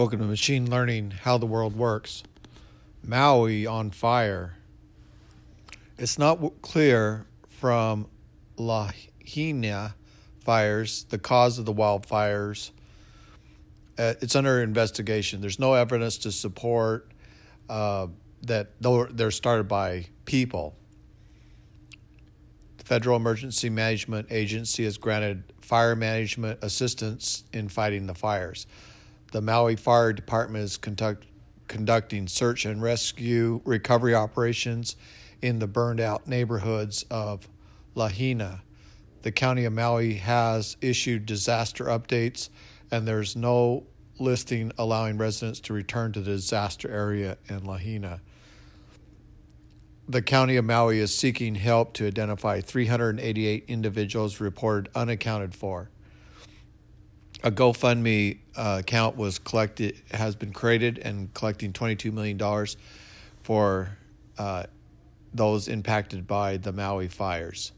Welcome to Machine Learning How the World Works. Maui on fire. It's not clear from Lahaina fires the cause of the wildfires. Uh, it's under investigation. There's no evidence to support uh, that they're started by people. The Federal Emergency Management Agency has granted fire management assistance in fighting the fires. The Maui Fire Department is conduct, conducting search and rescue recovery operations in the burned out neighborhoods of Lahaina. The county of Maui has issued disaster updates, and there's no listing allowing residents to return to the disaster area in Lahaina. The county of Maui is seeking help to identify 388 individuals reported unaccounted for. A GoFundMe uh, account was collected, has been created, and collecting 22 million dollars for uh, those impacted by the Maui fires.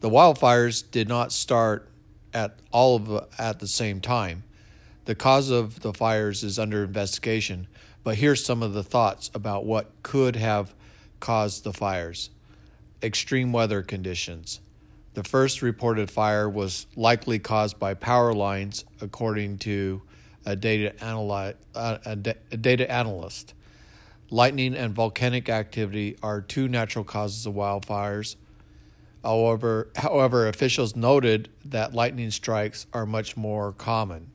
The wildfires did not start at all of at the same time. The cause of the fires is under investigation, but here's some of the thoughts about what could have caused the fires. Extreme weather conditions. The first reported fire was likely caused by power lines, according to a data, analy- uh, a data analyst. Lightning and volcanic activity are two natural causes of wildfires. However, however, officials noted that lightning strikes are much more common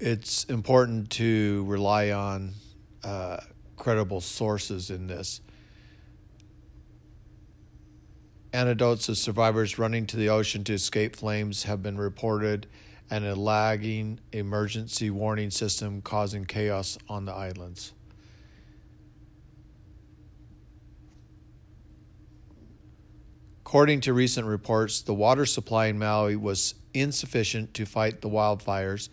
it's important to rely on uh, credible sources in this. Anecdotes of survivors running to the ocean to escape flames have been reported, and a lagging emergency warning system causing chaos on the islands. According to recent reports, the water supply in Maui was insufficient to fight the wildfires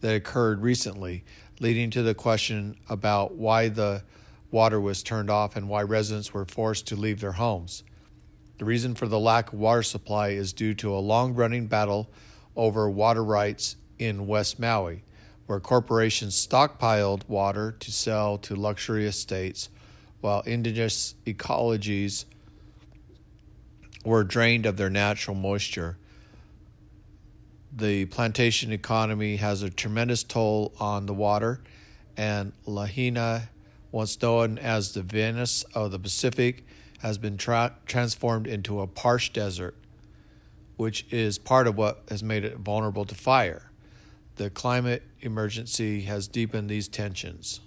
that occurred recently, leading to the question about why the water was turned off and why residents were forced to leave their homes. The reason for the lack of water supply is due to a long running battle over water rights in West Maui, where corporations stockpiled water to sell to luxury estates, while indigenous ecologies were drained of their natural moisture. The plantation economy has a tremendous toll on the water, and Lahaina, once known as the Venice of the Pacific, has been tra- transformed into a parched desert, which is part of what has made it vulnerable to fire. The climate emergency has deepened these tensions.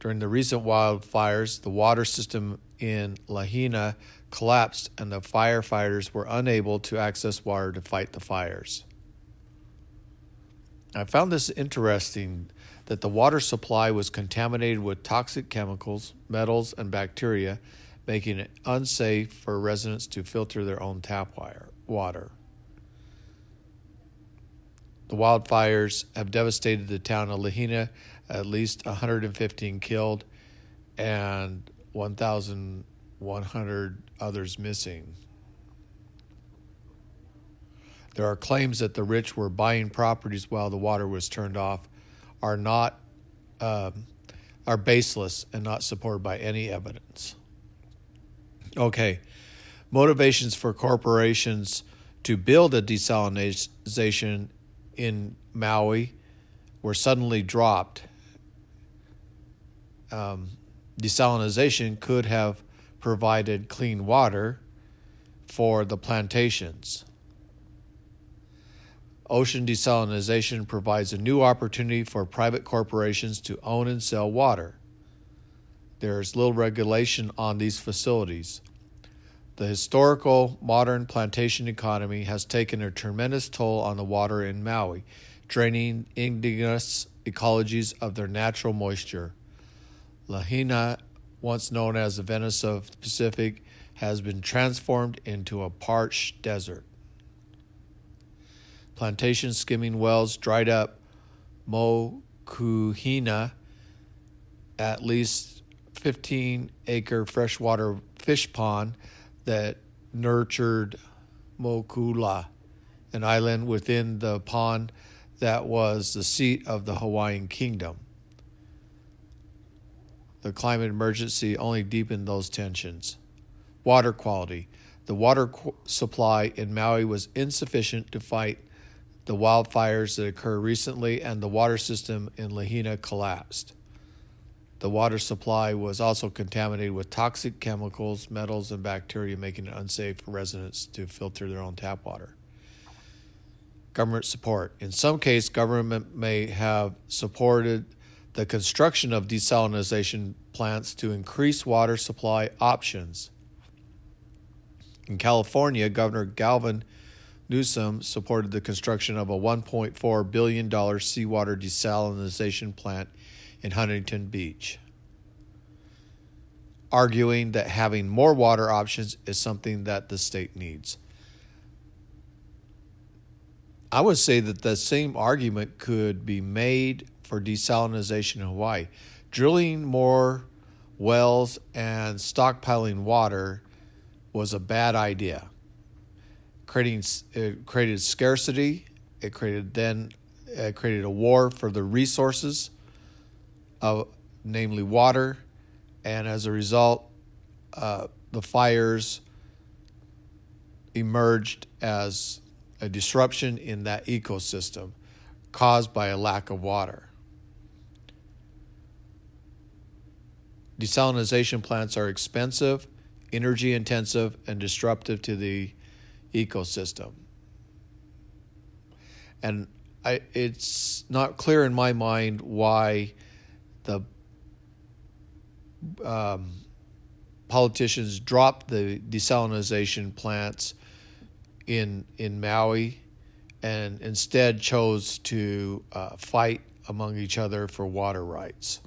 During the recent wildfires, the water system in Lahaina collapsed and the firefighters were unable to access water to fight the fires. I found this interesting that the water supply was contaminated with toxic chemicals, metals, and bacteria, making it unsafe for residents to filter their own tap water. The wildfires have devastated the town of Lahaina, at least 115 killed and 1,100 others missing. There are claims that the rich were buying properties while the water was turned off, are not um, are baseless and not supported by any evidence. Okay, motivations for corporations to build a desalination in Maui were suddenly dropped. Um, desalination could have provided clean water for the plantations. Ocean desalination provides a new opportunity for private corporations to own and sell water. There is little regulation on these facilities. The historical modern plantation economy has taken a tremendous toll on the water in Maui, draining indigenous ecologies of their natural moisture. Lahaina once known as the Venice of the Pacific, has been transformed into a parched desert. Plantation skimming wells dried up Mokuhinia, at least 15 acre freshwater fish pond that nurtured Moku'ula, an island within the pond that was the seat of the Hawaiian kingdom. The climate emergency only deepened those tensions. Water quality. The water qu- supply in Maui was insufficient to fight the wildfires that occurred recently, and the water system in Lahaina collapsed. The water supply was also contaminated with toxic chemicals, metals, and bacteria, making it unsafe for residents to filter their own tap water. Government support. In some cases, government may have supported the construction of desalination plants to increase water supply options. In California, Governor Gavin Newsom supported the construction of a $1.4 billion seawater desalination plant in Huntington Beach, arguing that having more water options is something that the state needs. I would say that the same argument could be made for desalination in Hawaii. Drilling more wells and stockpiling water was a bad idea. Creating it created scarcity. It created then it created a war for the resources of namely water, and as a result, uh, the fires emerged as a disruption in that ecosystem caused by a lack of water. Desalination plants are expensive, energy intensive, and disruptive to the ecosystem. And I, it's not clear in my mind why the um, politicians dropped the desalination plants in in Maui, and instead chose to uh, fight among each other for water rights.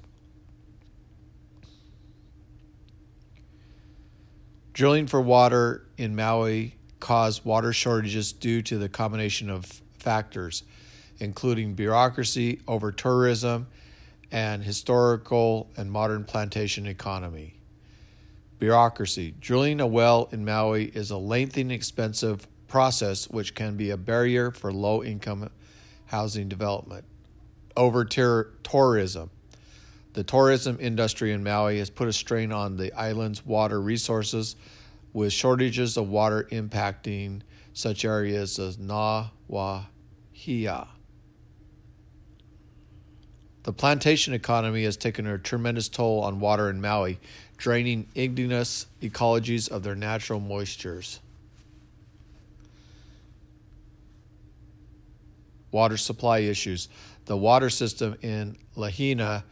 Drilling for water in Maui caused water shortages due to the combination of factors, including bureaucracy, over tourism, and historical and modern plantation economy. Bureaucracy. Drilling a well in Maui is a lengthy and expensive process which can be a barrier for low income housing development. Over tourism. The tourism industry in Maui has put a strain on the island's water resources, with shortages of water impacting such areas as Na Wai Eha. The plantation economy has taken a tremendous toll on water in Maui, draining igneous ecologies of their natural moistures. Water supply issues. The water system in Lahaina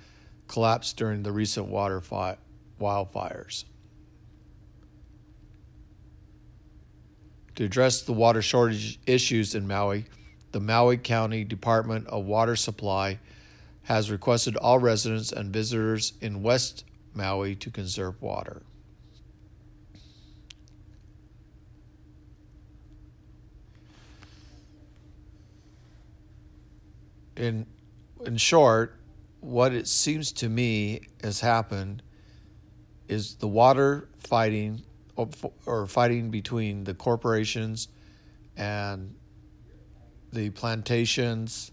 collapsed during the recent water fi- wildfires. To address the water shortage issues in Maui, the Maui County Department of Water Supply has requested all residents and visitors in West Maui to conserve water. In, in short, what it seems to me has happened is the water fighting or fighting between the corporations and the plantations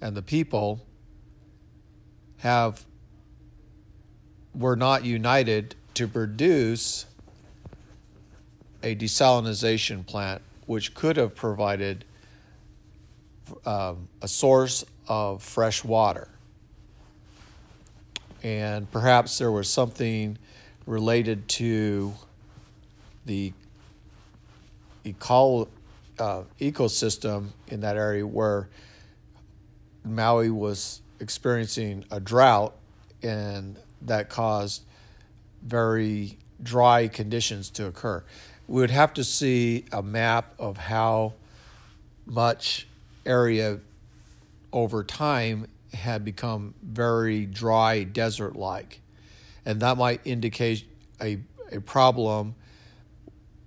and the people have were not united to produce a desalination plant which could have provided um, a source of fresh water. And perhaps there was something related to the eco- uh, ecosystem in that area where Maui was experiencing a drought and that caused very dry conditions to occur. We would have to see a map of how much area over time had become very dry, desert like. And that might indicate a, a problem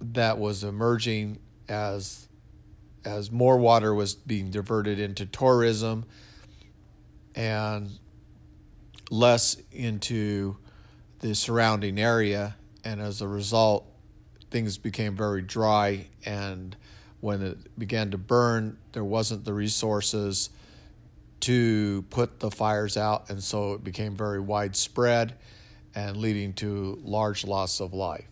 that was emerging as as more water was being diverted into tourism and less into the surrounding area. And as a result things became very dry, and when it began to burn, there wasn't the resources to put the fires out, and so it became very widespread and leading to large loss of life.